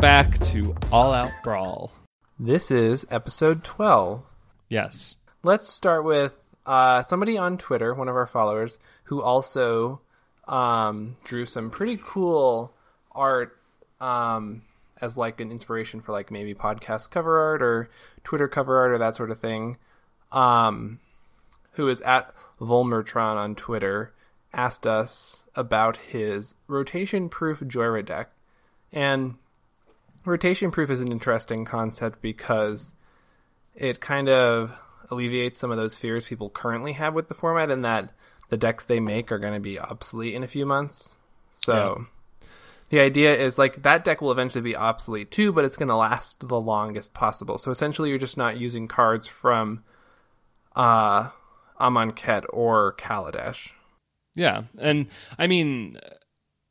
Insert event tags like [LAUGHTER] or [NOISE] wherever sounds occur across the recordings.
back to All Out Brawl. This is episode 12. Yes. Let's start with uh, somebody on Twitter, one of our followers, who also um, drew some pretty cool art um, as like an inspiration for like maybe podcast cover art or Twitter cover art or that sort of thing. Um, who is at Volmertron on Twitter asked us about his rotation proof Jhoira deck. And rotation proof is an interesting concept because it kind of alleviates some of those fears people currently have with the format and that the decks they make are going to be obsolete in a few months. So yeah. the idea is like that deck will eventually be obsolete too, but it's going to last the longest possible. So essentially you're just not using cards from uh Amonkhet or Kaladesh. Yeah. And I mean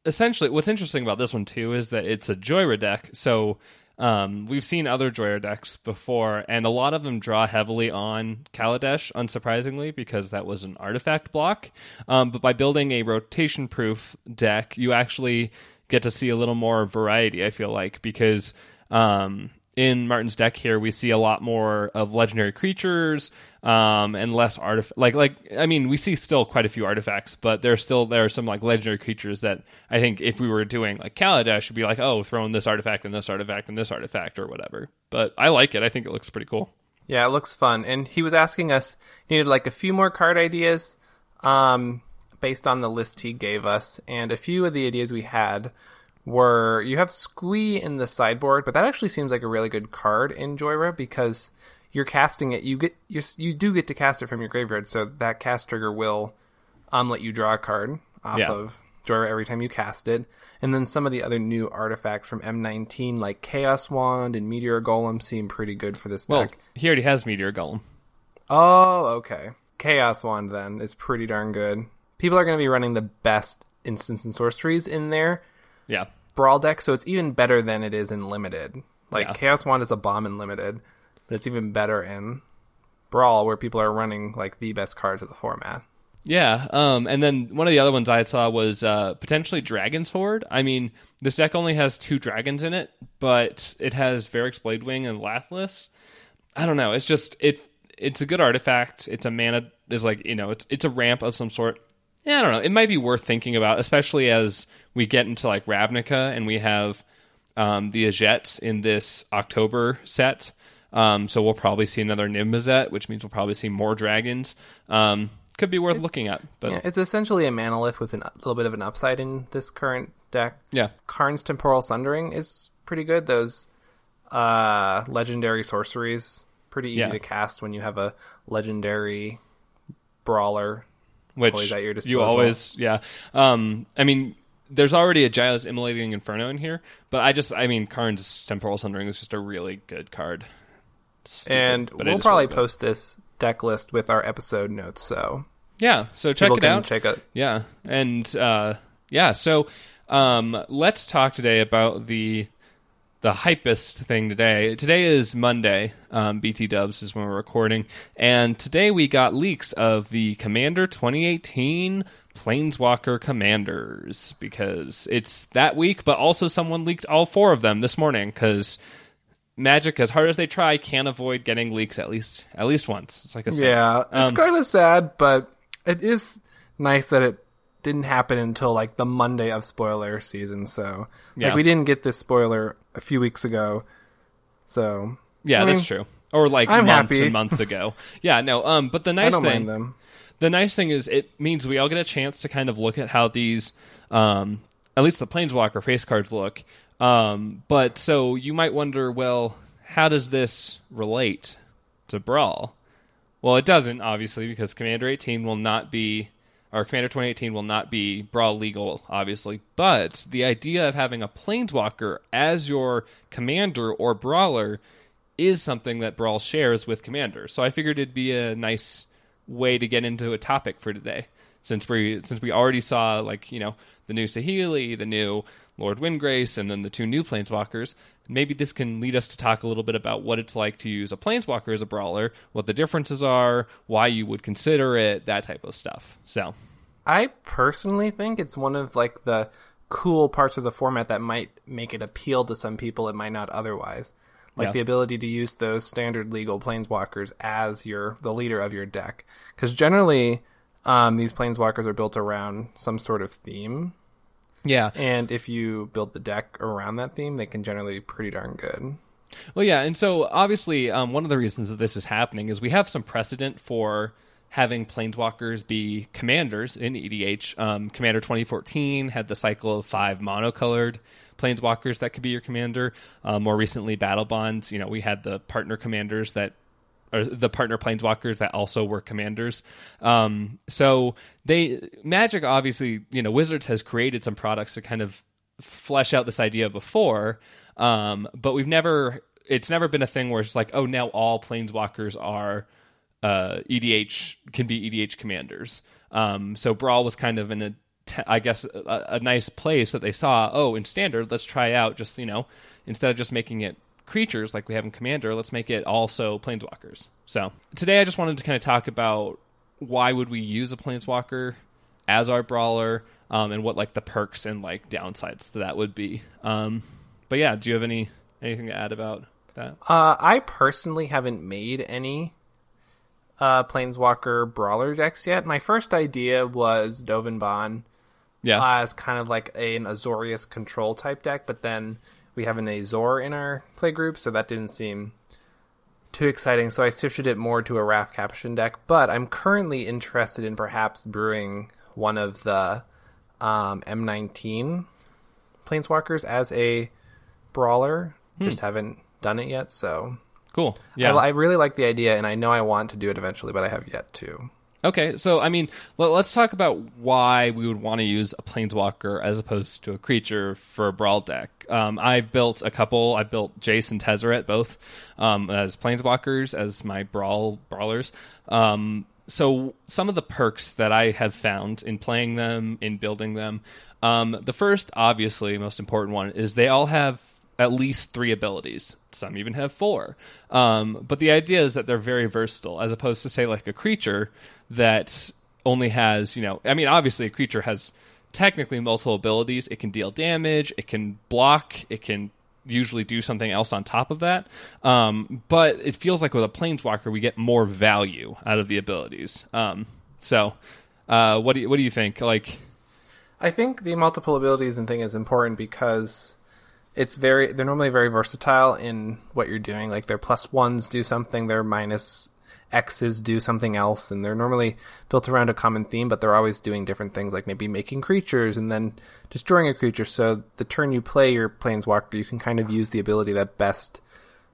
essentially what's interesting about this one too is that it's a Jhoira deck. So um, we've seen other Jhoira decks before, and a lot of them draw heavily on Kaladesh, unsurprisingly, because that was an artifact block. Um, but by building a rotation proof deck, you actually get to see a little more variety, I feel like, because um, in Martin's deck here, we see a lot more of legendary creatures um, and less artifact. Like, like I mean, we see still quite a few artifacts, but there's still there are some like legendary creatures that I think if we were doing like Kaladesh, should be like, oh, throwing this artifact and this artifact and this artifact or whatever. But I like it. I think it looks pretty cool. Yeah, it looks fun. And he was asking us, he needed like a few more card ideas um, based on the list he gave us, and a few of the ideas we had were you have Squee in the sideboard, but that actually seems like a really good card in Jhoira because you're casting it. You get you you do get to cast it from your graveyard, so that cast trigger will um let you draw a card off yeah. of Jhoira every time you cast it. And then some of the other new artifacts from M19, like Chaos Wand and Meteor Golem, seem pretty good for this well, deck. He already has Meteor Golem. Oh, okay. Chaos Wand then is pretty darn good. People are going to be running the best instants and sorceries in there. Yeah. Brawl deck, so it's even better than it is in limited. Like yeah. Chaos Wand is a bomb in limited, but it's even better in Brawl, where people are running like the best cards of the format. Yeah, um, and then one of the other ones I saw was uh, potentially Dragon's Hoard. I mean, this deck only has two dragons in it, but it has Verix Bladewing and Lathliss. I don't know. It's just it. It's a good artifact. It's a mana. Is like you know. It's it's a ramp of some sort. Yeah, I don't know. It might be worth thinking about, especially as we get into like Ravnica and we have um, the Izzet in this October set. Um, so we'll probably see another Niv-Mizzet, which means we'll probably see more dragons. Um, could be worth it, looking at. But yeah, it's essentially a Manalith with a little bit of an upside in this current deck. Yeah, Karn's Temporal Sundering is pretty good. Those uh, legendary sorceries pretty easy yeah. to cast when you have a legendary brawler. Which always at your disposal. you always, yeah. Um, I mean, there's already a Jaya's Immolating Inferno in here, but I just, I mean, Karn's Temporal Sundering is just a really good card. Stupid, and we'll probably post this deck list with our episode notes. So yeah, so check it out. Check it. Yeah, and uh, yeah, so um, let's talk today about the the hypest thing today. Today is Monday. Um, BT Dubs is when we're recording, and today we got leaks of the Commander 2018 Planeswalker Commanders because it's that week, but also someone leaked all four of them this morning because Magic, as hard as they try, can't avoid getting leaks at least at least once. It's like a yeah, um, it's kind of sad, but it is nice that it didn't happen until like the Monday of spoiler season. So yeah. we didn't get this spoiler a few weeks ago. So yeah, I mean, that's true. Or like I'm months happy. and months ago. [LAUGHS] Yeah, no. Um, but the nice thing, the nice thing is it means we all get a chance to kind of look at how these, um, at least the Planeswalker face cards look. Um, but so you might wonder, well, how does this relate to Brawl? Well, it doesn't, obviously, because Commander 18 will not be, or Commander 2018 will not be Brawl legal, obviously. But the idea of having a Planeswalker as your commander or brawler is something that Brawl shares with Commander. So I figured it'd be a nice way to get into a topic for today. Since we since we already saw like you know the new Saheeli, the new Lord Windgrace, and then the two new Planeswalkers. Maybe this can lead us to talk a little bit about what it's like to use a Planeswalker as a brawler, what the differences are, why you would consider it, that type of stuff. So, I personally think it's one of like the cool parts of the format that might make it appeal to some people it might not otherwise. Like yeah. the ability to use those standard legal planeswalkers as your the leader of your deck. Because generally, um, these planeswalkers are built around some sort of theme. Yeah. And if you build the deck around that theme, they can generally be pretty darn good. Well, yeah, and so obviously, um, one of the reasons that this is happening is we have some precedent for having planeswalkers be commanders in EDH. Um, Commander 2014 had the cycle of five monocolored planeswalkers that could be your commander. Uh, more recently, Battle Bonds. You know, we had the partner commanders that or the partner planeswalkers that also were commanders. Um, so they Magic obviously, you know, Wizards has created some products to kind of flesh out this idea before, um, but we've never. It's never been a thing where it's like, oh, now all planeswalkers are uh, EDH can be EDH commanders. Um, so Brawl was kind of in a, I guess, a, a, nice place that they saw. Oh, in standard, let's try out just you know, instead of just making it creatures like we have in Commander, let's make it also planeswalkers. So today, I just wanted to kind of talk about why would we use a planeswalker as our brawler, um, and what like the perks and like downsides to that would be. Um, but yeah, do you have any anything to add about that? Uh, I personally haven't made any uh, Planeswalker brawler decks yet. My first idea was Dovin Baan, yeah, as kind of like a, an Azorius control type deck, but then we have an Azor in our play group, so that didn't seem too exciting. So I shifted it more to a Raff Capashen deck. But I'm currently interested in perhaps brewing one of the um, M19 Planeswalkers as a brawler. Hmm. Just haven't done it yet, so Cool. Yeah, I, I, really like the idea, and I know I want to do it eventually, but I have yet to. Okay, so I mean, let, us talk about why we would want to use a planeswalker as opposed to a creature for a brawl deck. Um, I've built a couple. I built Jace and Tezzeret both um, as planeswalkers as my brawl brawlers. Um, so some of the perks that I have found in playing them, in building them, um, the first, obviously, most important one is they all have at least three abilities. Some even have four. Um, but the idea is that they're very versatile, as opposed to say like a creature that only has, you know, I mean, obviously a creature has technically multiple abilities. It can deal damage, it can block, it can usually do something else on top of that. Um, but it feels like with a planeswalker, we get more value out of the abilities. Um, so, uh, what do you, what do you think? Like, I think the multiple abilities and thing is important because it's very they're normally very versatile in what you're doing. Like their plus ones do something, their minus X's do something else, and they're normally built around a common theme, but they're always doing different things, like maybe making creatures and then destroying a creature. So the turn you play your planeswalker, you can kind of use the ability that best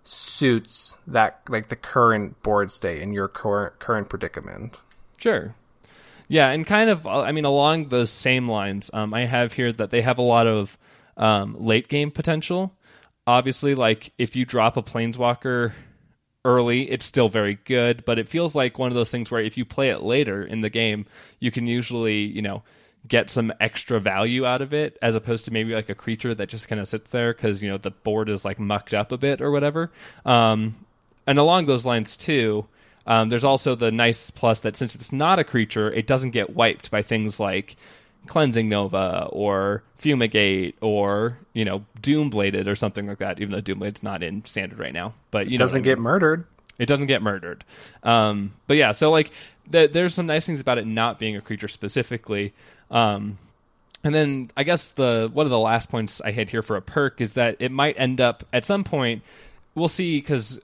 suits that like the current board state and your current current predicament. Sure. Yeah, and kind of I mean along those same lines, um, I have here that they have a lot of um, late game potential. Obviously, like if you drop a planeswalker early, it's still very good, but it feels like one of those things where if you play it later in the game, you can usually, you know, get some extra value out of it as opposed to maybe like a creature that just kind of sits there because, you know, the board is like mucked up a bit or whatever. Um, and along those lines, too, um, there's also the nice plus that since it's not a creature, it doesn't get wiped by things like cleansing nova or fumigate or you know doombladed or something like that even though doomblade's not in standard right now but you it doesn't get murdered. It doesn't get murdered. Um, but yeah so like the, there's some nice things about it not being a creature specifically. Um, and then i guess the one of the last points i had here for a perk is that it might end up at some point we'll see because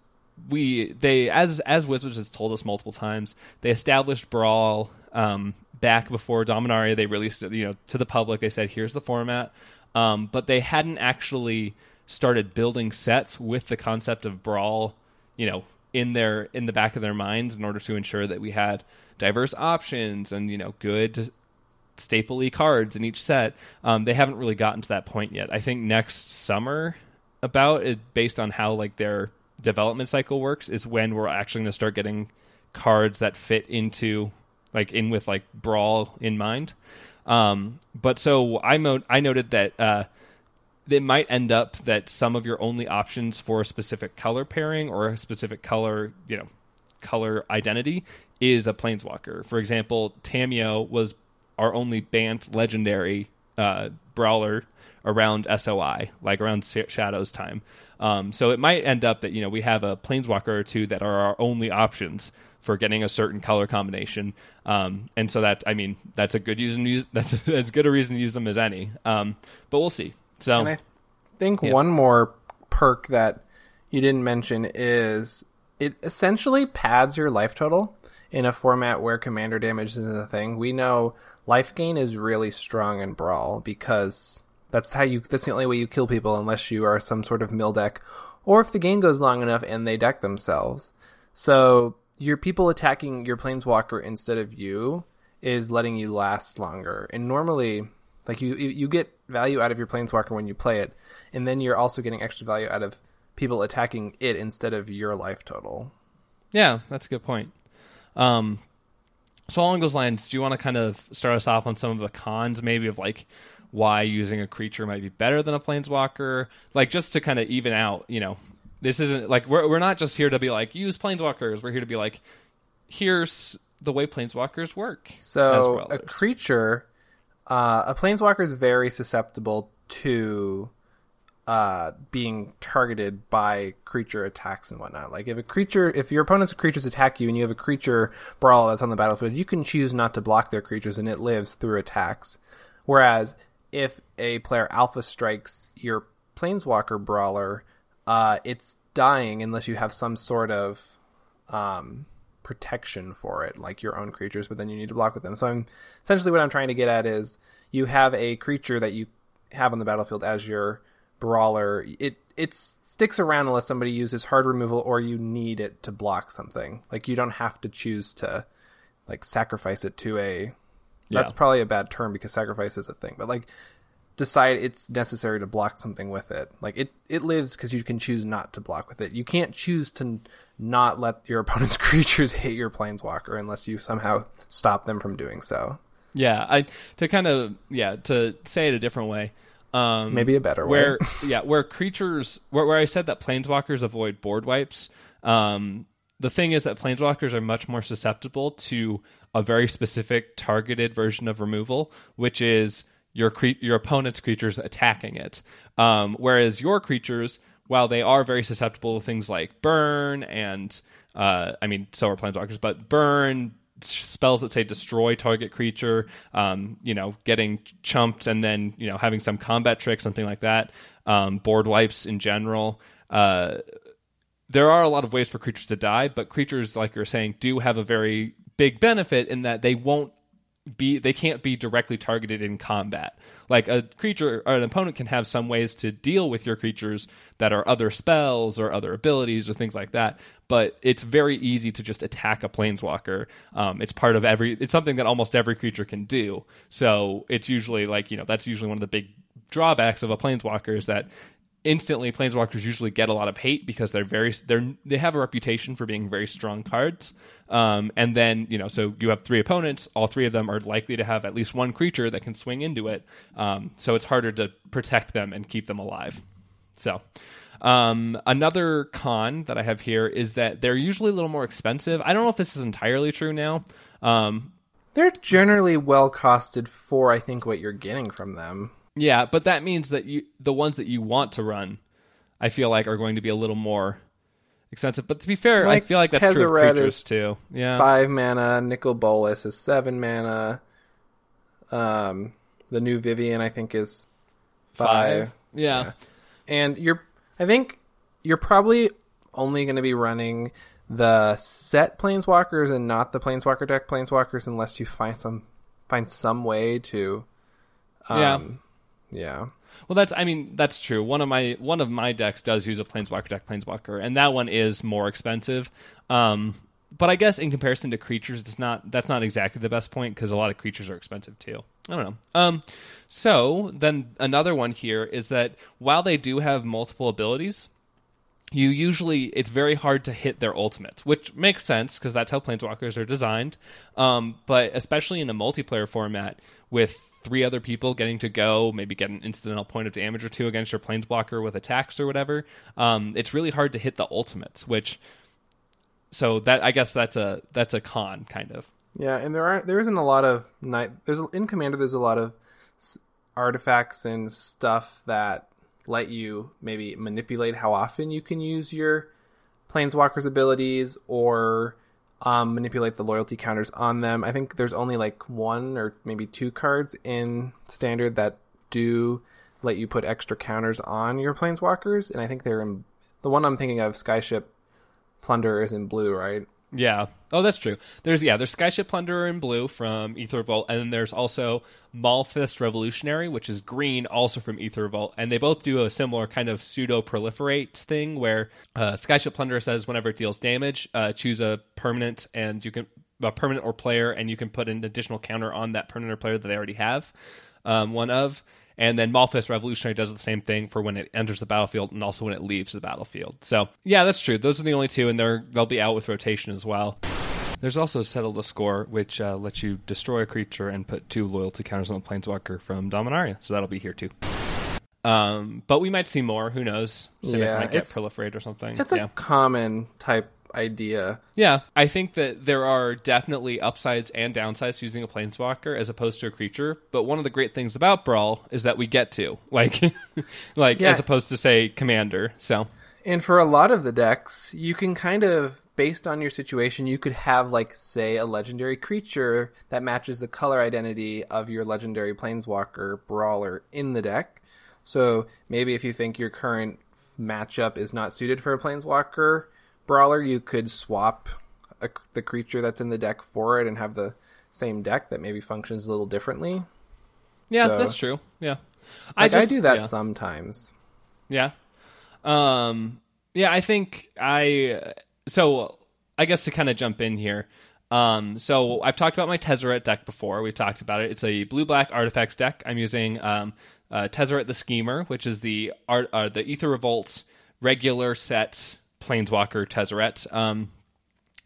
we they as as wizards has told us multiple times they established brawl um, back before Dominaria, they released it, you know, to the public. They said, "Here's the format," um, but they hadn't actually started building sets with the concept of brawl, you know, in their in the back of their minds in order to ensure that we had diverse options and you know good staple cards in each set. Um, they haven't really gotten to that point yet. I think next summer, about it, based on how like their development cycle works, is when we're actually going to start getting cards that fit into like in with like brawl in mind. Um, but so I mo- I noted that uh, it might end up that some of your only options for a specific color pairing or a specific color, you know, color identity is a planeswalker. For example, Tamiyo was our only banned legendary uh, brawler around SOI, like around Shadow's time. Um, so it might end up that you know we have a planeswalker or two that are our only options for getting a certain color combination. Um, and so that I mean that's a good reason to use [LAUGHS] that's as good a reason to use them as any. Um, but we'll see. So and I think yeah. one more perk that you didn't mention is it essentially pads your life total in a format where commander damage is a thing. We know life gain is really strong in Brawl because that's how you that's the only way you kill people unless you are some sort of mill deck or if the game goes long enough and they deck themselves. So your people attacking your planeswalker instead of you is letting you last longer. And normally, like you you get value out of your planeswalker when you play it, and then you're also getting extra value out of people attacking it instead of your life total. Yeah, that's a good point. Um, so along those lines, do you want to kind of start us off on some of the cons, maybe of like why using a creature might be better than a planeswalker, like just to kind of even out, you know, this isn't like we're we're not just here to be like use planeswalkers. We're here to be like here's the way planeswalkers work. So a creature, uh, a planeswalker is very susceptible to uh, being targeted by creature attacks and whatnot. Like if a creature, if your opponent's creatures attack you and you have a creature brawl that's on the battlefield, you can choose not to block their creatures and it lives through attacks. Whereas if a player alpha strikes your planeswalker brawler, uh, it's dying unless you have some sort of um, protection for it, like your own creatures, but then you need to block with them. So I'm essentially what I'm trying to get at is you have a creature that you have on the battlefield as your brawler. It it sticks around unless somebody uses hard removal or you need it to block something. Like you don't have to choose to like sacrifice it to a that's yeah. probably a bad term because sacrifice is a thing, but like decide it's necessary to block something with it. Like it, it lives because you can choose not to block with it. You can't choose to not let your [LAUGHS] opponent's creatures hit your planeswalker unless you somehow stop them from doing so. Yeah, I to kind of yeah to say it a different way. Um, Maybe a better where, way. [LAUGHS] yeah, where creatures where, where I said that planeswalkers avoid board wipes. Um, the thing is that planeswalkers are much more susceptible to a very specific targeted version of removal, which is your cre- your opponent's creatures attacking it. Um, whereas your creatures, while they are very susceptible to things like burn and uh, I mean, so are planeswalkers, but burn spells that say destroy target creature, um, you know, getting chumped and then you know having some combat trick, something like that. Um, board wipes in general. Uh, there are a lot of ways for creatures to die, but creatures, like you're saying, do have a very big benefit in that they won't be they can't be directly targeted in combat. Like a creature or an opponent can have some ways to deal with your creatures that are other spells or other abilities or things like that. But it's very easy to just attack a planeswalker. Um, it's part of every. It's something that almost every creature can do. So it's usually like you know that's usually one of the big drawbacks of a planeswalker is that instantly planeswalkers usually get a lot of hate because they're very they're they have a reputation for being very strong cards. Um, and then you know so you have three opponents. All three of them are likely to have at least one creature that can swing into it. Um, so it's harder to protect them and keep them alive. So um, another con that i have here is that they're usually a little more expensive. I don't know if this is entirely true now. Um, they're generally well costed for i think what you're getting from them yeah, but that means that you the ones that you want to run, I feel like are going to be a little more expensive. But to be fair, like I feel like that's Tezzeret true of creatures too. Yeah, five mana. Nicol Bolas is seven mana. Um, the new Vivian I think is five. five. Yeah. yeah, and you're I think you're probably only going to be running the set planeswalkers and not the planeswalker deck planeswalkers unless you find some find some way to um, yeah yeah. Well, that's I mean that's true. One of my one of my decks does use a planeswalker deck, planeswalker, and that one is more expensive. Um, but I guess in comparison to creatures, it's not that's not exactly the best point because a lot of creatures are expensive too. I don't know. Um, so then another one here is that while they do have multiple abilities, you usually it's very hard to hit their ultimate, which makes sense because that's how planeswalkers are designed. Um, but especially in a multiplayer format with three other people getting to go, maybe get an incidental point of damage or two against your planeswalker with attacks or whatever. Um, it's really hard to hit the ultimates, which so that I guess that's a that's a con kind of. Yeah, and there aren't there isn't a lot of night there's in commander there's a lot of artifacts and stuff that let you maybe manipulate how often you can use your planeswalker's abilities or um, manipulate the loyalty counters on them. I think there's only like one or maybe two cards in standard that do let you put extra counters on your planeswalkers, and I think they're in the one I'm thinking of. Skyship Plunder, is in blue, right? Yeah. Oh, that's true. There's yeah, there's Skyship Plunderer in blue from Aether Revolt, and then there's also Maulfist Revolutionary, which is green, also from Aether Revolt, and they both do a similar kind of pseudo proliferate thing where uh, Skyship Plunderer says whenever it deals damage, uh, choose a permanent, and you can a permanent or player, and you can put an additional counter on that permanent or player that they already have um, one of. And then Maulfist Revolutionary does the same thing for when it enters the battlefield and also when it leaves the battlefield. So yeah, that's true. Those are the only two, and they're they'll be out with rotation as well. There's also Settle the Score, which uh, lets you destroy a creature and put two loyalty counters on the Planeswalker from Dominaria. So that'll be here too. Um, but we might see more. Who knows? Simic yeah, might get proliferate or something. It's yeah. a common type idea. Yeah, I think that there are definitely upsides and downsides to using a planeswalker as opposed to a creature. But one of the great things about Brawl is that we get to [LAUGHS] like, like yeah. as opposed to say Commander. So, and for a lot of the decks, you can kind of based on your situation, you could have like say a legendary creature that matches the color identity of your legendary planeswalker brawler in the deck. So maybe if you think your current matchup is not suited for a planeswalker, brawler, you could swap a, the creature that's in the deck for it and have the same deck that maybe functions a little differently. Yeah, so, that's true. Yeah, like I, just, I do that yeah. sometimes. Yeah, um, yeah. I think I so I guess to kind of jump in here. Um, so I've talked about my Tezzeret deck before. We've talked about it. It's a blue black artifacts deck. I'm using um, uh, Tezzeret the Schemer, which is the art, uh, the Aether Revolt regular set Planeswalker Tezzeret. Um,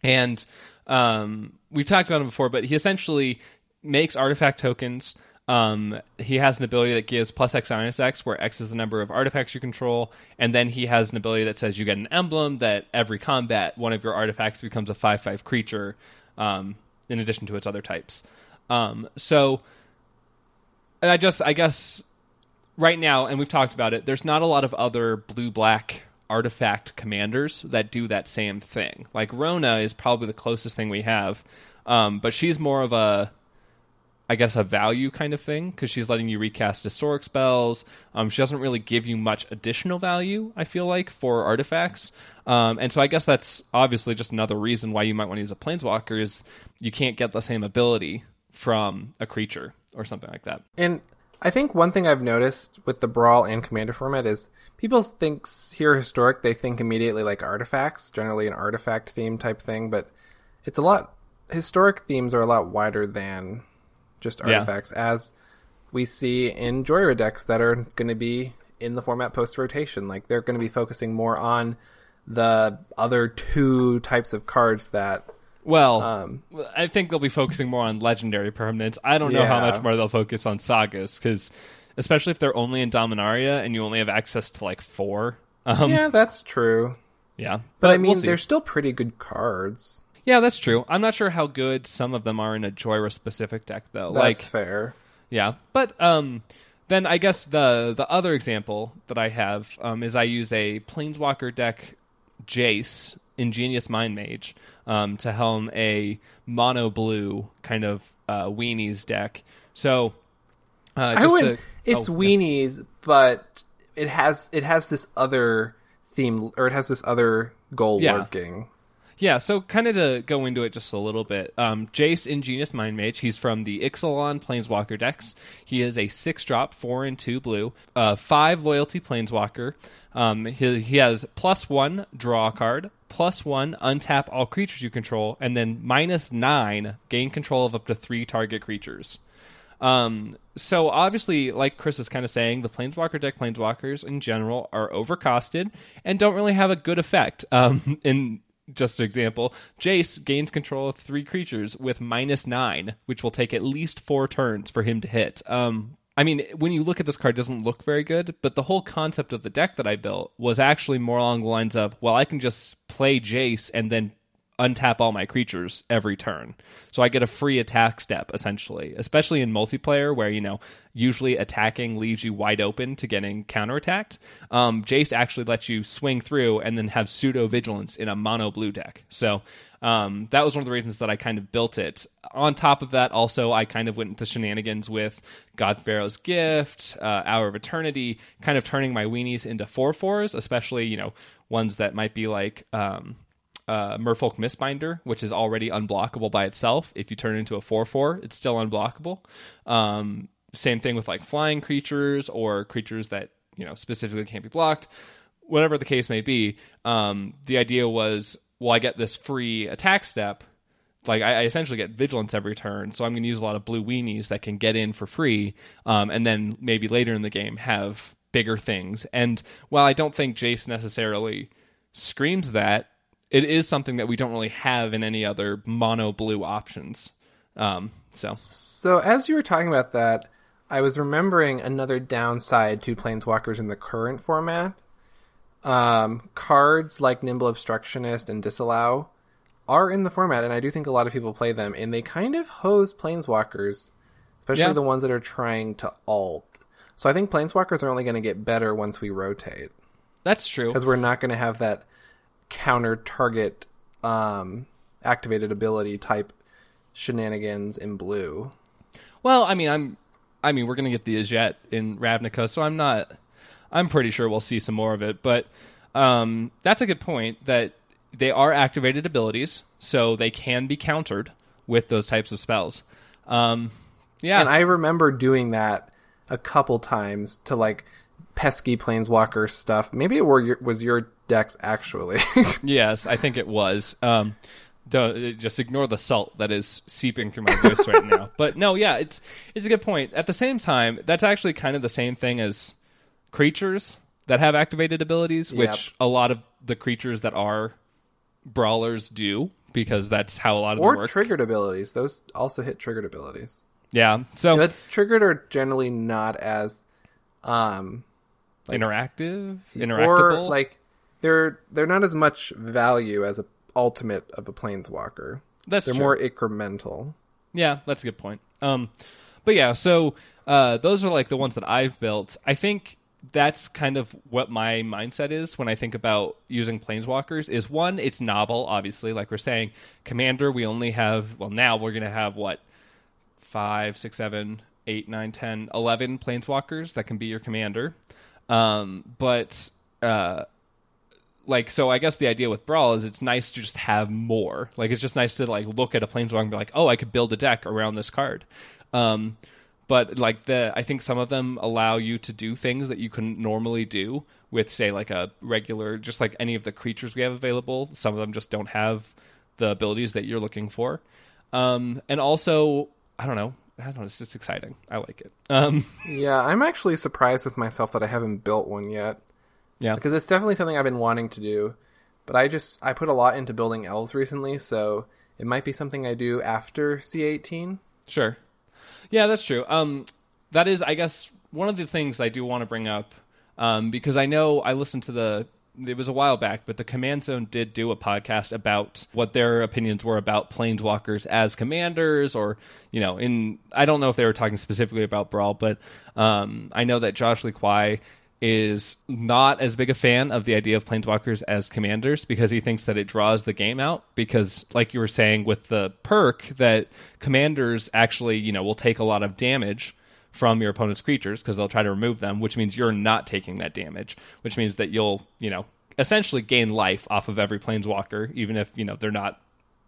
and um, we've talked about him before, but he essentially makes artifact tokens. Um, he has an ability that gives plus X minus X, where X is the number of artifacts you control, and then he has an ability that says you get an emblem that every combat one of your artifacts becomes a five five creature, um, in addition to its other types. Um, so, I just I guess right now, and we've talked about it. There's not a lot of other blue black artifact commanders that do that same thing. Like Rona is probably the closest thing we have, um, but she's more of a, I guess, a value kind of thing because she's letting you recast historic spells. Um, she doesn't really give you much additional value. I feel like for artifacts, um, and so I guess that's obviously just another reason why you might want to use a planeswalker is you can't get the same ability from a creature or something like that. And I think one thing I've noticed with the brawl and commander format is people think here historic they think immediately like artifacts, generally an artifact theme type thing, but it's a lot historic themes are a lot wider than just artifacts yeah. as we see in Jhoira decks that are going to be in the format post rotation. Like they're going to be focusing more on the other two types of cards that well, um, I think they'll be focusing more on legendary permanents. I don't know yeah. how much more they'll focus on sagas because, especially if they're only in Dominaria and you only have access to like four. Um, yeah, that's true. Yeah, but, but I mean, we'll they're still pretty good cards. Yeah, that's true. I'm not sure how good some of them are in a Jhoira specific deck though. That's like, fair. Yeah, but um, then I guess the the other example that I have um, is I use a Planeswalker deck Jace Ingenious Mind Mage um, to helm a mono blue kind of uh, weenies deck. So uh, I would. To, it's oh, weenies, yeah. but it has it has this other theme, or it has this other goal yeah. lurking. Yeah, so kind of to go into it just a little bit, um, Jace Ingenious Mind Mage, he's from the Ixalan Planeswalker decks. He is a six drop, four and two blue, uh, five loyalty Planeswalker. Um, he, he has plus one draw card, plus one untap all creatures you control, and then minus nine gain control of up to three target creatures. Um, so obviously, like Chris was kind of saying, the Planeswalker deck Planeswalkers in general are overcosted and don't really have a good effect. Um, [LAUGHS] in just an example, Jace gains control of three creatures with minus nine, which will take at least four turns for him to hit. Um, I mean, when you look at this card, doesn't look very good, but the whole concept of the deck that I built was actually more along the lines of, well, I can just play Jace and then untap all my creatures every turn. So I get a free attack step essentially, especially in multiplayer where, you know, usually attacking leaves you wide open to getting counterattacked. Um, Jace actually lets you swing through and then have pseudo vigilance in a mono blue deck. So um, that was one of the reasons that I kind of built it. On top of that, also, I kind of went into shenanigans with God Pharaoh's Gift, uh, Hour of Eternity, kind of turning my weenies into 4 4s, especially, you know, ones that might be like. Um, uh, Merfolk Mistbinder, which is already unblockable by itself. If you turn into a 4 4, it's still unblockable. Um, same thing with like flying creatures or creatures that, you know, specifically can't be blocked. Whatever the case may be, um, the idea was well, I get this free attack step. Like I, I essentially get vigilance every turn, so I'm going to use a lot of blue weenies that can get in for free, um, and then maybe later in the game have bigger things. And while I don't think Jace necessarily screams that, it is something that we don't really have in any other mono blue options. Um, so, so as you were talking about that, I was remembering another downside to planeswalkers in the current format. Um, cards like Nimble Obstructionist and Disallow are in the format, and I do think a lot of people play them, and they kind of hose planeswalkers, especially yeah. the ones that are trying to alt. So I think planeswalkers are only going to get better once we rotate. That's true because we're not going to have that counter target um, activated ability type shenanigans in blue. Well, I mean, I'm, I mean, we're gonna get the Izzet in Ravnica, so I'm not. I'm pretty sure we'll see some more of it, but um, that's a good point. That they are activated abilities, so they can be countered with those types of spells. Um, yeah, and I remember doing that a couple times to like pesky planeswalker stuff. Maybe it were your, was your decks actually. [LAUGHS] yes, I think it was. Um, the, just ignore the salt that is seeping through my voice right now. But no, yeah, it's it's a good point. At the same time, that's actually kind of the same thing as creatures that have activated abilities, which yep. a lot of the creatures that are brawlers do because that's how a lot of or them work. triggered abilities. Those also hit triggered abilities. Yeah, so yeah, triggered are generally not as um like, interactive, interactable. Or like they're they're not as much value as a ultimate of a planeswalker. That's they're true. more incremental. Yeah, that's a good point. Um, but yeah, so uh, those are like the ones that I've built. I think that's kind of what my mindset is when I think about using planeswalkers. Is one, it's novel, obviously, like we're saying. Commander, we only have well now we're gonna have what five, six, seven, eight, nine, ten, eleven planeswalkers that can be your commander. Um, but uh, like so I guess the idea with Brawl is it's nice to just have more. Like it's just nice to like look at a planeswalker and be like, oh, I could build a deck around this card. Um, but like the I think some of them allow you to do things that you couldn't normally do with say like a regular just like any of the creatures we have available. Some of them just don't have the abilities that you're looking for. Um, and also I don't know. I don't know. It's just exciting. I like it. Um, yeah, I'm actually surprised with myself that I haven't built one yet. Yeah, because it's definitely something I've been wanting to do, but I just I put a lot into building elves recently, so it might be something I do after C18. Sure. Yeah, that's true. Um, that is, I guess, one of the things I do want to bring up um, because I know I listened to the. It was a while back, but the Command Zone did do a podcast about what their opinions were about planeswalkers as commanders, or you know, in I don't know if they were talking specifically about Brawl, but um, I know that Josh Lee Kwai is not as big a fan of the idea of planeswalkers as commanders because he thinks that it draws the game out because like you were saying with the perk that commanders actually you know will take a lot of damage from your opponent's creatures because they'll try to remove them which means you're not taking that damage which means that you'll you know essentially gain life off of every planeswalker even if you know they're not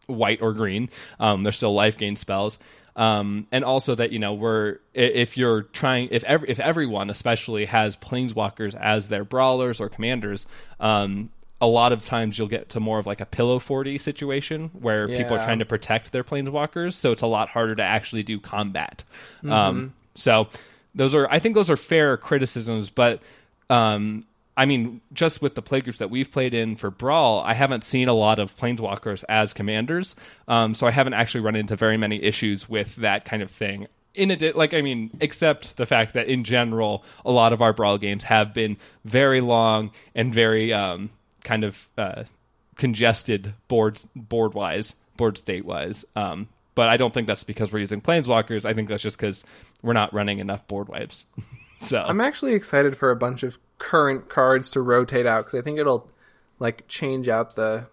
white or green. Um, they're still life gain spells um, and also that you know we're if you're trying if every, if everyone especially has planeswalkers as their brawlers or commanders um, a lot of times you'll get to more of like a pillow fort situation where yeah. people are trying to protect their planeswalkers so it's a lot harder to actually do combat mm-hmm. um, so those are i think those are fair criticisms but um, I mean, just with the playgroups that we've played in for Brawl, I haven't seen a lot of planeswalkers as commanders, um, so I haven't actually run into very many issues with that kind of thing. In addition, like I mean, except the fact that in general, a lot of our Brawl games have been very long and very um, kind of uh, congested boards board wise, board state wise. Um, but I don't think that's because we're using planeswalkers. I think that's just because we're not running enough board wipes. [LAUGHS] so I'm actually excited for a bunch of current cards to rotate out because I think it'll like change out the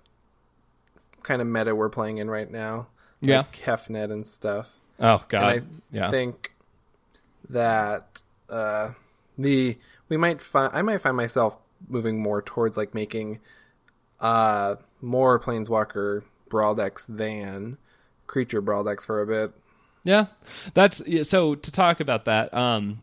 kind of meta we're playing in right now. Like yeah, Kefnet and stuff. Oh god, and I yeah. think that uh, the we might find I might find myself moving more towards like making uh more planeswalker brawl decks than creature brawl decks for a bit. Yeah, that's so. To talk about that, um,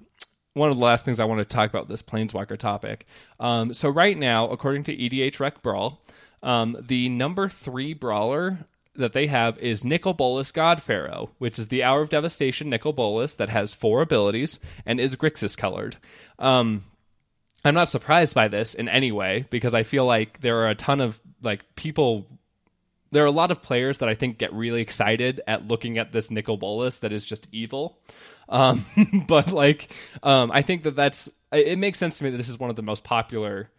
one of the last things I want to talk about this planeswalker topic. Um, so right now, according to EDH Rec Brawl, um, the number three brawler that they have is Nicol Bolas God Pharaoh, which is the Hour of Devastation Nicol Bolas that has four abilities and is Grixis colored. Um, I'm not surprised by this in any way because I feel like there are a ton of like people. There are a lot of players that I think get really excited at looking at this Nicol Bolas that is just evil. Um, [LAUGHS] but like, um, I think that that's it makes sense to me that this is one of the most popular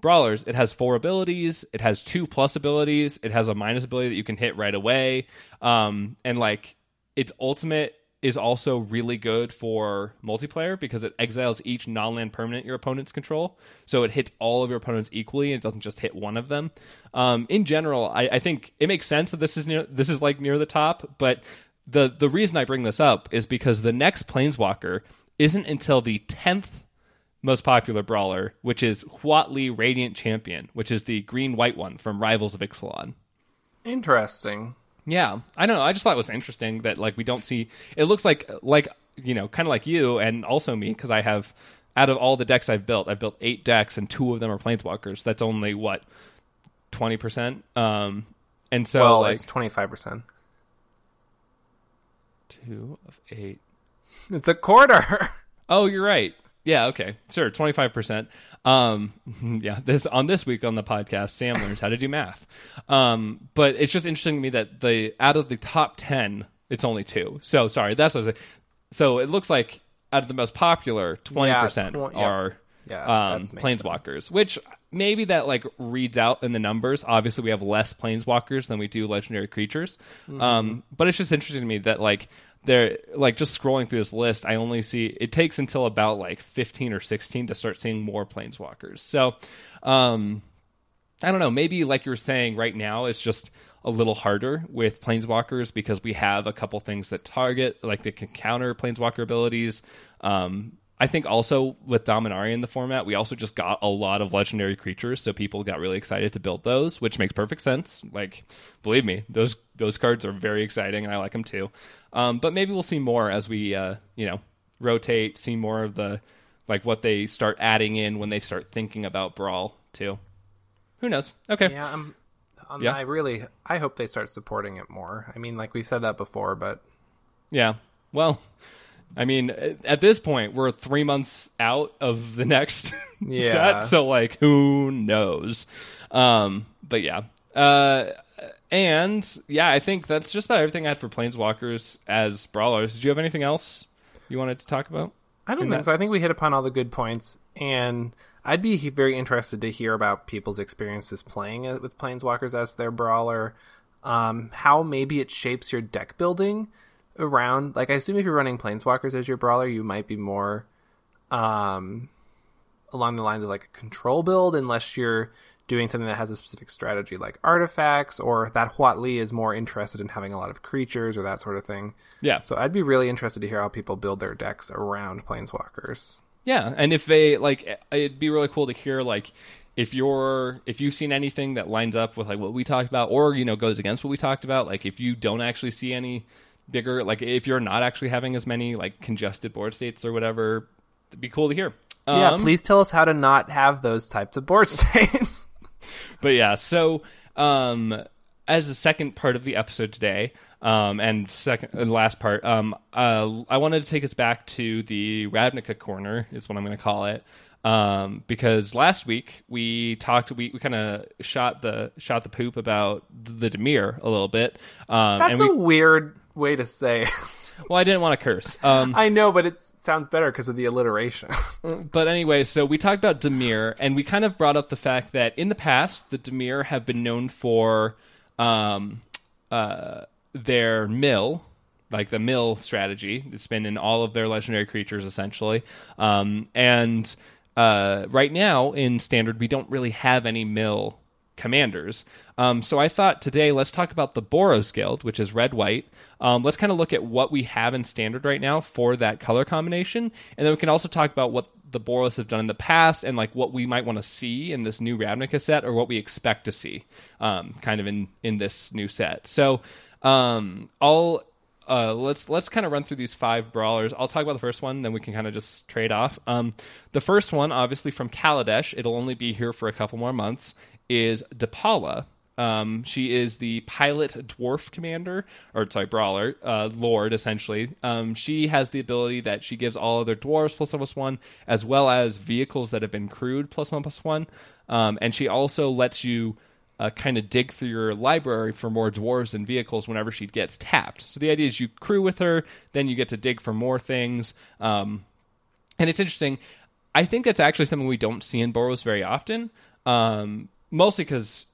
brawlers. It has four abilities. It has two plus abilities. It has a minus ability that you can hit right away. Um, and like its ultimate is also really good for multiplayer because it exiles each non-land permanent your opponents control. So it hits all of your opponents equally and it doesn't just hit one of them. Um, in general, I, I, think it makes sense that this is near this is like near the top, but the the reason I bring this up is because the next Planeswalker isn't until the tenth most popular brawler, which is Huatli Radiant Champion, which is the green white one from Rivals of Ixalan. Interesting. Yeah, I don't know. I just thought it was interesting that like we don't see. It looks like like you know, kind of like you and also me because I have out of all the decks I've built, I've built eight decks and two of them are planeswalkers. That's only what twenty percent. Um, and so well, like twenty five percent. Two of eight. It's a quarter. [LAUGHS] Oh, you're right. Yeah, okay. Sure, 25%. Um, [LAUGHS] yeah, this on this week on the podcast, Sam learns how to do math. Um, but it's just interesting to me that the out of the top 10, it's only two. So, sorry, that's what I was saying. So, it looks like out of the most popular, 20% yeah, tw- are yeah, um, planeswalkers, sense. which maybe that like reads out in the numbers. Obviously, we have less planeswalkers than we do legendary creatures. Mm-hmm. Um, but it's just interesting to me that like there like just scrolling through this list i only see it takes until about like 15 or 16 to start seeing more planeswalkers. So um i don't know maybe like you were saying right now it's just a little harder with planeswalkers because we have a couple things that target like they can counter planeswalker abilities. Um I think also with Dominaria in the format, we also just got a lot of legendary creatures, so people got really excited to build those, which makes perfect sense. Like, believe me, those those cards are very exciting, and I like them too. Um, but maybe we'll see more as we, uh, you know, rotate, see more of the like what they start adding in when they start thinking about Brawl too. Who knows? Okay. Yeah, I'm, um, yeah. I really, I hope they start supporting it more. I mean, like we've said that before, but yeah. Well, I mean, at this point, we're three months out of the next [LAUGHS] yeah. set, so like, who knows? Um, but yeah, uh, and yeah, I think that's just about everything I had for Planeswalkers as brawlers. Did you have anything else you wanted to talk about? I don't think that? so. I think we hit upon all the good points, and I'd be very interested to hear about people's experiences playing with Planeswalkers as their brawler. Um, how maybe it shapes your deck building around like I assume if you're running planeswalkers as your brawler, you might be more um along the lines of like a control build unless you're doing something that has a specific strategy like artifacts or that Huatli is more interested in having a lot of creatures or that sort of thing. Yeah. So I'd be really interested to hear how people build their decks around planeswalkers. Yeah, and if they like it'd be really cool to hear like if you're if you've seen anything that lines up with like what we talked about or you know goes against what we talked about like if you don't actually see any bigger like if you're not actually having as many like congested board states or whatever it'd be cool to hear um, yeah please tell us how to not have those types of board [LAUGHS] states but yeah so um as the second part of the episode today um, and second and last part, um, uh, I wanted to take us back to the Ravnica corner, is what I'm going to call it, um, because last week we talked, we, we kind of shot the shot the poop about the Dimir a little bit. Um, That's we, a weird way to say. Well, I didn't want to curse. Um, [LAUGHS] I know, but it sounds better because of the alliteration. [LAUGHS] but anyway, so we talked about Dimir, and we kind of brought up the fact that in the past, the Dimir have been known for um, uh, their mill, like the mill strategy. It's been in all of their legendary creatures essentially, um, and uh, right now in standard, we don't really have any mill commanders. Um, so I thought today let's talk about the Boros Guild, which is red white. Um, let's kind of look at what we have in standard right now for that color combination, and then we can also talk about what the Boros have done in the past and like what we might want to see in this new Ravnica set or what we expect to see, um, kind of in in this new set. So um, I'll uh, let's let's kind of run through these five brawlers. I'll talk about the first one, then we can kind of just trade off. Um, the first one, obviously from Kaladesh, it'll only be here for a couple more months is Depala. Um, she is the pilot dwarf commander, or sorry, brawler, uh, lord, essentially. Um, she has the ability that she gives all other dwarves plus one plus one, as well as vehicles that have been crewed plus one plus one. Um, and she also lets you uh, kind of dig through your library for more dwarves and vehicles whenever she gets tapped. So the idea is you crew with her, then you get to dig for more things. Um, and it's interesting. I think that's actually something we don't see in Boros very often. Um, mostly because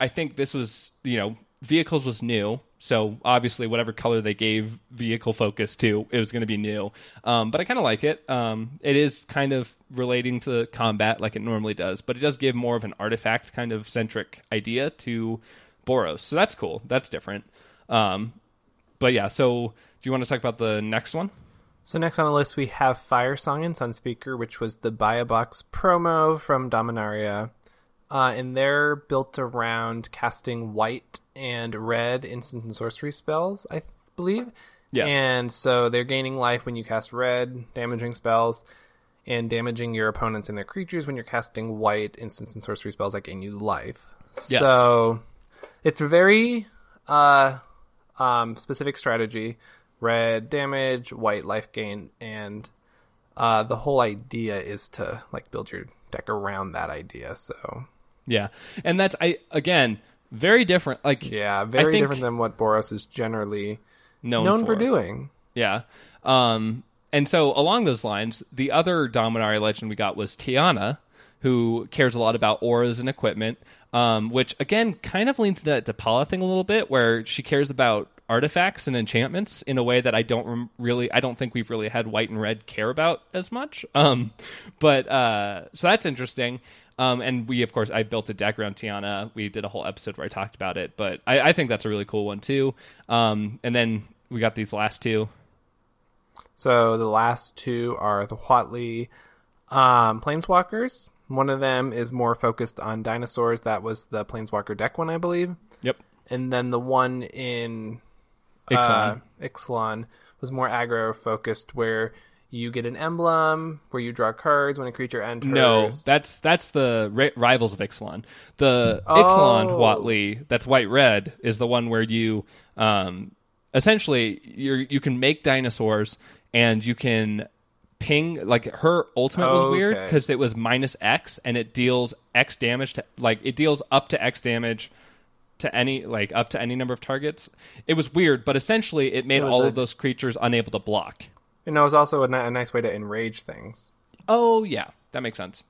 I think this was you know vehicles was new, so obviously whatever color they gave vehicle focus to, it was going to be new. Um, but I kind of like it. Um, it is kind of relating to combat like it normally does, but it does give more of an artifact kind of centric idea to Boros, so that's cool. That's different. Um, but yeah, so do you want to talk about the next one? So next on the list we have Firesong and Sunspeaker, which was the buy a box promo from Dominaria uh, and they're built around casting white and red instant and sorcery spells, I believe. Yes. And so they're gaining life when you cast red, damaging spells, and damaging your opponents and their creatures when you're casting white instant and sorcery spells that gain you life. Yes. So it's a very uh, um, specific strategy. Red damage, white life gain, and uh, the whole idea is to like build your deck around that idea. So yeah, and that's I again very different. Like yeah, very different than what Boros is generally known, known for. for. doing. Yeah, um, and so along those lines, the other Dominaria legend we got was Tiana, who cares a lot about auras and equipment. Um, which again kind of leans to that Depala thing a little bit, where she cares about artifacts and enchantments in a way that I don't really I don't think we've really had white and red care about as much. Um, but uh, so that's interesting. Um, and we, of course, I built a deck around Tiana. We did a whole episode where I talked about it, but I, I think that's a really cool one too. Um, and then we got these last two. So the last two are the Huatli um, Planeswalkers. One of them is more focused on dinosaurs. That was the Planeswalker deck one, I believe. Yep. And then the one in Ixalan, uh, Ixalan was more aggro focused, where you get an emblem where you draw cards when a creature enters. No, that's that's the ri- rivals of Ixalan. The oh. Ixalan Huatli, that's white red, is the one where you um, essentially you you can make dinosaurs and you can ping like her ultimate was weird because it was minus X and it deals X damage to like it deals up to X damage to any like up to any number of targets. It was weird, but essentially it made all of those creatures unable to block. You know, it was also a, a nice way to enrage things. Oh yeah, that makes sense.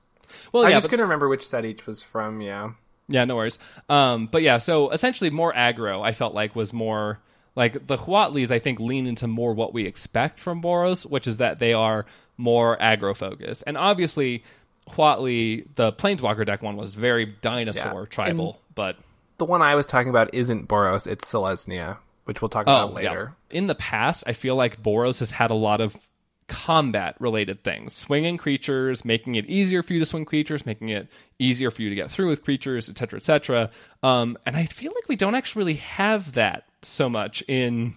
Well, I yeah, just couldn't remember which set each was from. Yeah. Yeah, no worries. Um, but yeah, so essentially, more aggro. I felt like was more like the Huatlis. I think lean into more what we expect from Boros, which is that they are more aggro focused, and obviously. Huatli, the Planeswalker deck one was very dinosaur yeah. tribal, and but the one I was talking about isn't Boros; it's Selesnya, which we'll talk oh, about later. Yeah. In the past, I feel like Boros has had a lot of combat related things swinging creatures making it easier for you to swing creatures making it easier for you to get through with creatures etc etc um, and i feel like we don't actually really have that so much in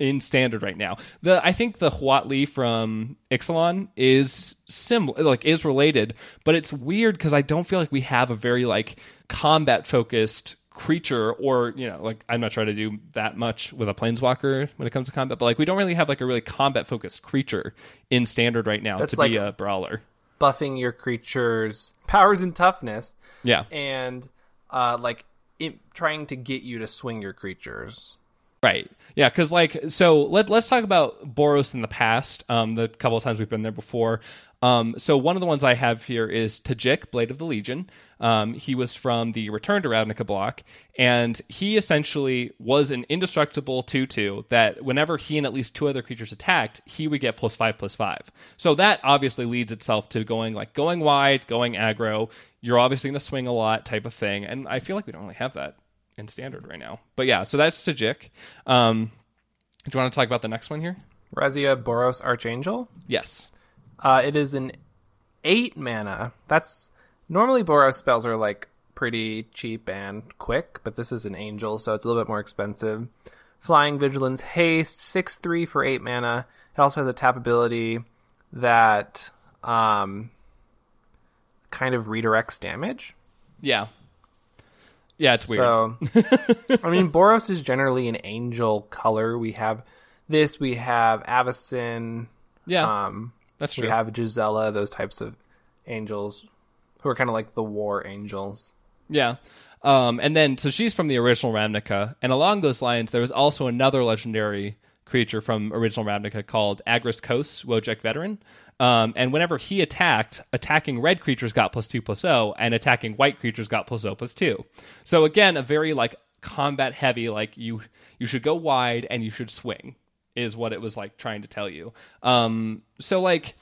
in standard right now the i think the huatli from ixalan is similar like is related but it's weird because i don't feel like we have a very like combat focused creature or you know like i'm not trying to do that much with a planeswalker when it comes to combat but like we don't really have like a really combat focused creature in standard right now That's to like be a brawler. Buffing your creature's powers and toughness. Yeah. And uh like it, trying to get you to swing your creatures Right. Yeah, because like so let let's talk about Boros in the past. Um, the couple times we've been there before. Um, so one of the ones I have here is Tajic, Blade of the Legion. Um, he was from the Return to Ravnica block, and he essentially was an indestructible 2 2 that whenever he and at least two other creatures attacked, he would get plus 5 plus 5. So that obviously leads itself to going like going wide, going aggro. You're obviously going to swing a lot type of thing. And I feel like we don't really have that in standard right now. But yeah, so that's Tajic. Um, do you want to talk about the next one here? Razia Boros Archangel? Yes. Uh, it is an eight mana. That's normally Boros spells are like pretty cheap and quick, but this is an angel, so it's a little bit more expensive. Flying Vigilance Haste, six three for eight mana. It also has a tap ability that um, kind of redirects damage. Yeah. Yeah, it's weird. So, [LAUGHS] I mean, Boros is generally an angel color. We have this. We have Avacyn. Yeah. Um, that's true. We have Gisela, those types of angels who are kind of like the war angels. Yeah. Um, and then, so she's from the original Ravnica. And along those lines, there was also another legendary creature from original Ravnica called Agrus Kos, Wojek Veteran. Um, and whenever he attacked, attacking red creatures got plus two plus O, and attacking white creatures got plus O plus two. So again, a very like combat heavy, like you you should go wide and you should swing is what it was like trying to tell you. Um, so like,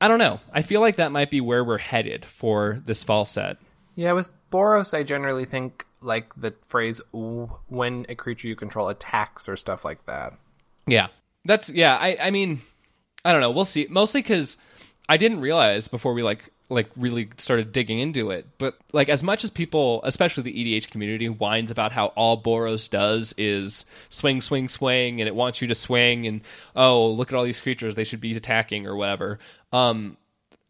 I don't know. I feel like that might be where we're headed for this fall set. Yeah, with Boros, I generally think like the phrase "when a creature you control attacks" or stuff like that. Yeah, that's yeah. I I mean, I don't know. We'll see. Mostly because I didn't realize before we like like really started digging into it. But like as much as people, especially the EDH community, whines about how all Boros does is swing, swing, swing, and it wants you to swing, and oh look at all these creatures, they should be attacking or whatever. Um,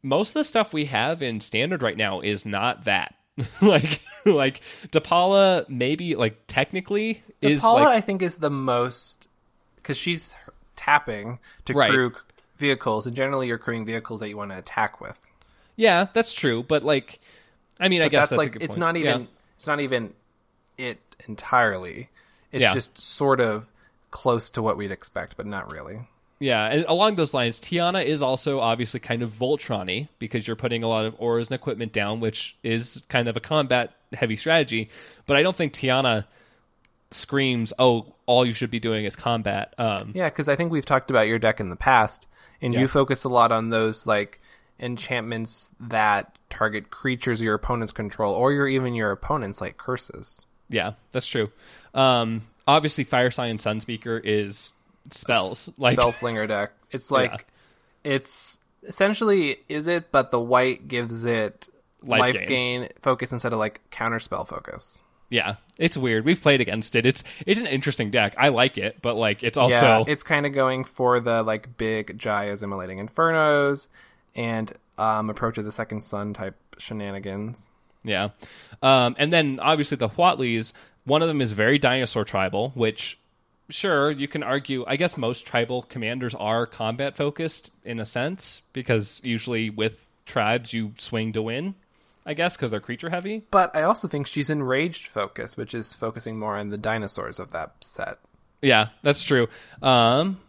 most of the stuff we have in standard right now is not that. [LAUGHS] like like Depala maybe like technically Depala is like, I think is the most because she's tapping to right. crew vehicles and generally you're crewing vehicles that you want to attack with. Yeah, that's true. But like, I mean, but I guess that's, that's like it's not even yeah. it's not even it entirely. It's yeah. just sort of close to what we'd expect, but not really. Yeah, and along those lines, Tiana is also obviously kind of Voltron because you're putting a lot of auras and equipment down, which is kind of a combat heavy strategy. But I don't think Tiana screams, "Oh, all you should be doing is combat." Um, yeah, because I think we've talked about your deck in the past, and yeah. you focus a lot on those like enchantments that target creatures your opponents control, or your even your opponents like curses. Yeah, that's true. Um, obviously, Firesong Sunspeaker is spells like Spellslinger deck. It's [LAUGHS] like yeah. it's essentially is it, but the white gives it life, life gain. gain focus instead of like counter spell focus. Yeah, it's weird. We've played against it. It's it's an interesting deck. I like it, but like it's also yeah, it's kind of going for the like big Jaya's immolating infernos and um, approach of the second sun type shenanigans. Yeah, um, and then obviously the Huatlis. One of them is very dinosaur tribal, which sure you can argue. I guess most tribal commanders are combat focused in a sense because usually with tribes you swing to win. I guess because they're creature heavy. But I also think she's enraged focus, which is focusing more on the dinosaurs of that set. Yeah, that's true. Um,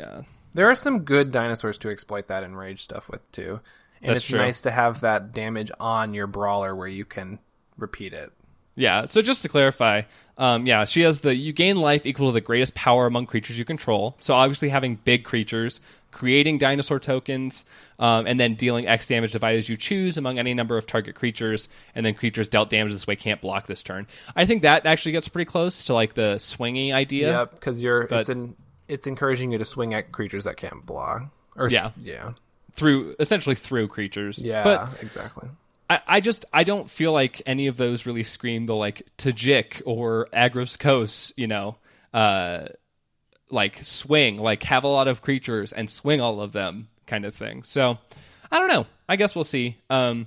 yeah, there are some good dinosaurs to exploit that enrage stuff with too. And That's it's true. nice to have that damage on your brawler where you can repeat it. Yeah, so just to clarify, um, yeah, she has the you gain life equal to the greatest power among creatures you control. So obviously having big creatures, creating dinosaur tokens, um, and then dealing X damage divided as you choose among any number of target creatures, and then creatures dealt damage this way can't block this turn. I think that actually gets pretty close to like the swinging idea. Yeah, because you're but, it's it's encouraging you to swing at creatures that can't block. Or yeah, yeah, through essentially through creatures. Yeah, but exactly. I, I just I don't feel like any of those really scream the like Tajic or Agrus Kos, you know, uh, like swing, like have a lot of creatures and swing all of them kind of thing. So I don't know. I guess we'll see. Um,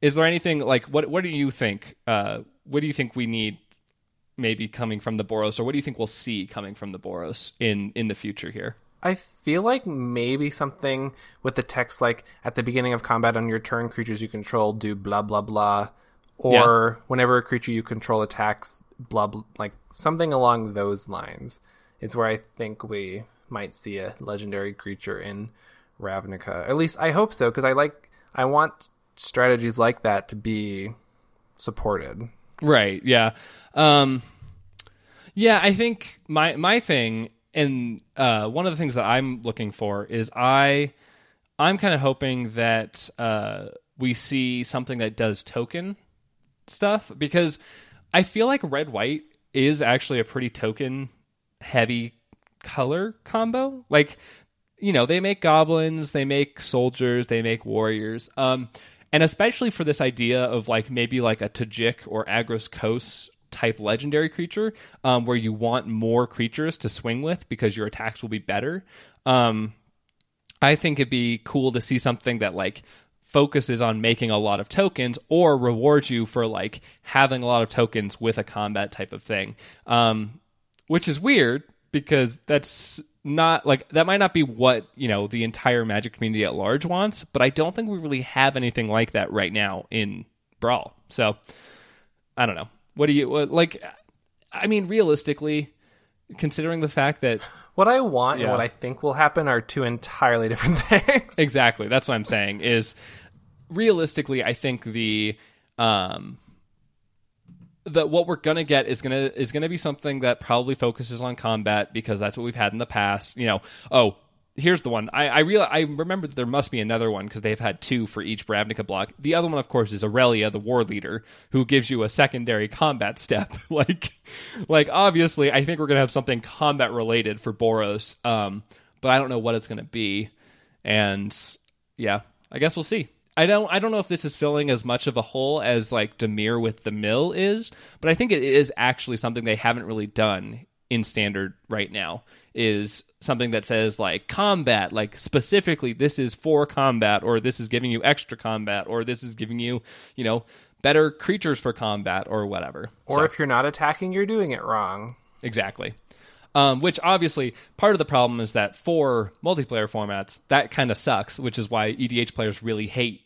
is there anything like what what do you think? Uh, what do you think we need maybe coming from the Boros, or what do you think we'll see coming from the Boros in in the future here? I feel like maybe something with the text like at the beginning of combat on your turn, creatures you control do blah blah blah, or yeah. whenever a creature you control attacks, blah, blah like something along those lines is where I think we might see a legendary creature in Ravnica. At least I hope so because I like I want strategies like that to be supported. Right. Yeah. Um, yeah. I think my my thing and uh, one of the things that I'm looking for is I I'm kind of hoping that uh, we see something that does token stuff because I feel like red white is actually a pretty token heavy color combo. Like, you know, they make goblins, they make soldiers, they make warriors. Um, and especially for this idea of like maybe like a Tajic or Agrus Kos type legendary creature, um, where you want more creatures to swing with because your attacks will be better. Um, I think it'd be cool to see something that like focuses on making a lot of tokens or rewards you for like having a lot of tokens with a combat type of thing. Um, which is weird because that's not like that might not be what you know the entire magic community at large wants but i don't think we really have anything like that right now in brawl so i don't know what do you what, like i mean realistically considering the fact that what I want yeah. and what I think will happen are two entirely different [LAUGHS] things. Exactly. That's what I'm saying. Is realistically, I think the um that what we're gonna get is gonna is gonna be something that probably focuses on combat because that's what we've had in the past. You know, oh, here's the one. I I real I remember that there must be another one because they've had two for each Ravnica block. The other one, of course, is Aurelia, the war leader, who gives you a secondary combat step. [LAUGHS] like, like obviously, I think we're gonna have something combat related for Boros. Um, but I don't know what it's gonna be, and yeah, I guess we'll see. I don't I don't know if this is filling as much of a hole as like Dimir with the mill is, but I think it is actually something they haven't really done in standard right now is something that says like combat like specifically this is for combat or this is giving you extra combat or this is giving you you know better creatures for combat or whatever. Or so, if you're not attacking you're doing it wrong. Exactly. Um, which obviously part of the problem is that for multiplayer formats that kind of sucks which is why edh players really hate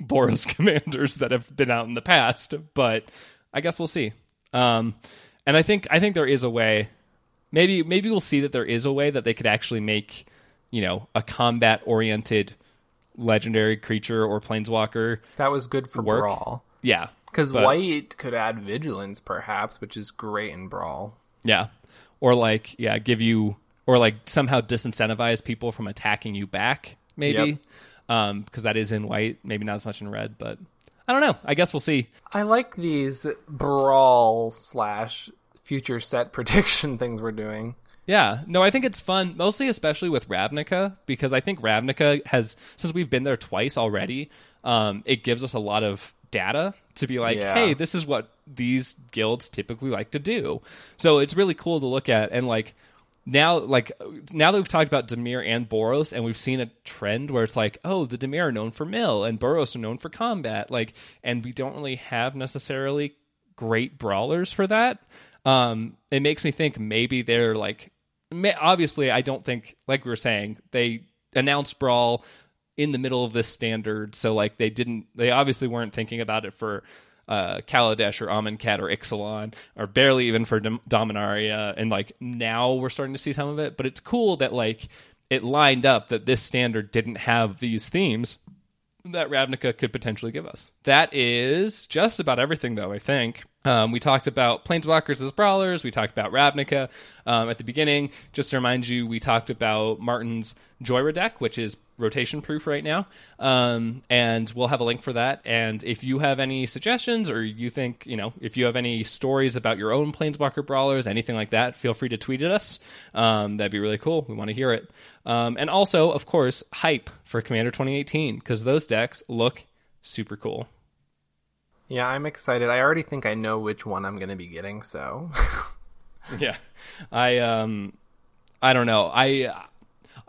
boros [LAUGHS] commanders that have been out in the past but i guess we'll see. Um, and i think i think there is a way maybe maybe we'll see that there is a way that they could actually make you know a combat oriented legendary creature or planeswalker that was good for work. brawl. Yeah because white could add vigilance perhaps which is great in brawl. Yeah. Or like yeah give you or like somehow disincentivize people from attacking you back maybe. Yep. Um because that is in white maybe not as much in red but i don't know i guess we'll see i like these brawl slash future set [LAUGHS] prediction things we're doing. Yeah, no, I think it's fun, mostly especially with Ravnica, because I think Ravnica has, since we've been there twice already, um, it gives us a lot of data to be like, yeah. hey, this is what these guilds typically like to do. So it's really cool to look at, and like now, like now that we've talked about Dimir and Boros, and we've seen a trend where it's like, oh, the Dimir are known for mill, and Boros are known for combat, like, and we don't really have necessarily great brawlers for that. Um, it makes me think maybe they're like, obviously, I don't think, like we were saying, they announced Brawl in the middle of this standard, so like they didn't, they obviously weren't thinking about it for uh, Kaladesh or Amonkhet or Ixalan, or barely even for Dom- Dominaria, and like now we're starting to see some of it. But it's cool that like it lined up that this standard didn't have these themes that Ravnica could potentially give us. That is just about everything, though, I think. Um, we talked about Planeswalkers as brawlers. We talked about Ravnica um, at the beginning. Just to remind you, we talked about Martin's Jhoira deck, which is rotation proof right now. Um, and we'll have a link for that. And if you have any suggestions or you think, you know, if you have any stories about your own Planeswalker brawlers, anything like that, feel free to tweet at us. Um, that'd be really cool. We want to hear it. Um, and also, of course, hype for Commander 2018 because those decks look super cool. Yeah, I'm excited. I already think I know which one I'm going to be getting, so. [LAUGHS] yeah. I um I don't know. I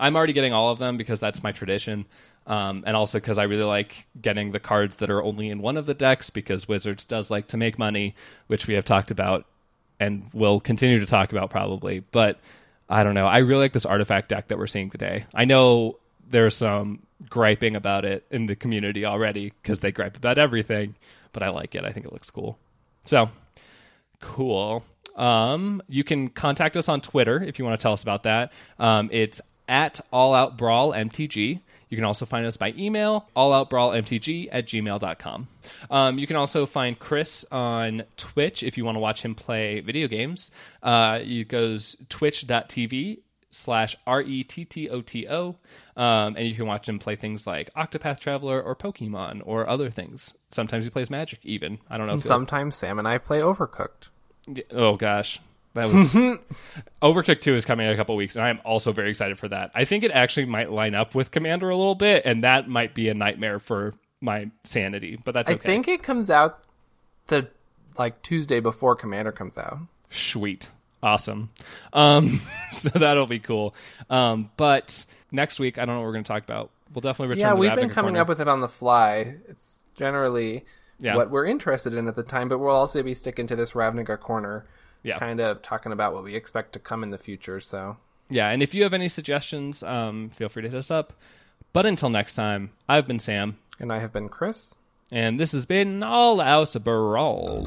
I'm already getting all of them because that's my tradition. Um, and also because I really like getting the cards that are only in one of the decks because Wizards does like to make money, which we have talked about and will continue to talk about probably. But I don't know. I really like this artifact deck that we're seeing today. I know there's some griping about it in the community already because they gripe about everything, but I like it. I think it looks cool. So Cool. Um, you can contact us on Twitter if you want to tell us about that. Um, it's at All Out Brawl MTG. You can also find us by email, alloutbrawlmtg at gmail.com. Um, you can also find Chris on Twitch if you want to watch him play video games. Uh, it goes twitch.tv slash R-E-T-T-O-T-O. Um, and you can watch him play things like Octopath Traveler or Pokemon or other things. Sometimes he plays Magic even. I don't know. Sometimes Sam and I play Overcooked. Oh gosh. That was [LAUGHS] Overcooked 2 is coming in a couple weeks, and I'm also very excited for that. I think it actually might line up with Commander a little bit, and that might be a nightmare for my sanity, but that's okay. I think it comes out the like Tuesday before Commander comes out. Sweet. Awesome. Um, [LAUGHS] so that'll be cool. Um, but next week, I don't know what we're going to talk about. We'll definitely return. Yeah, we've been coming corner. up with it on the fly. It's generally yeah. what we're interested in at the time, but we'll also be sticking to this Ravnica corner yeah. kind of talking about what we expect to come in the future. So yeah, and if you have any suggestions, um, feel free to hit us up. But until next time, I've been Sam, and I have been Chris, and this has been All Out Brawl.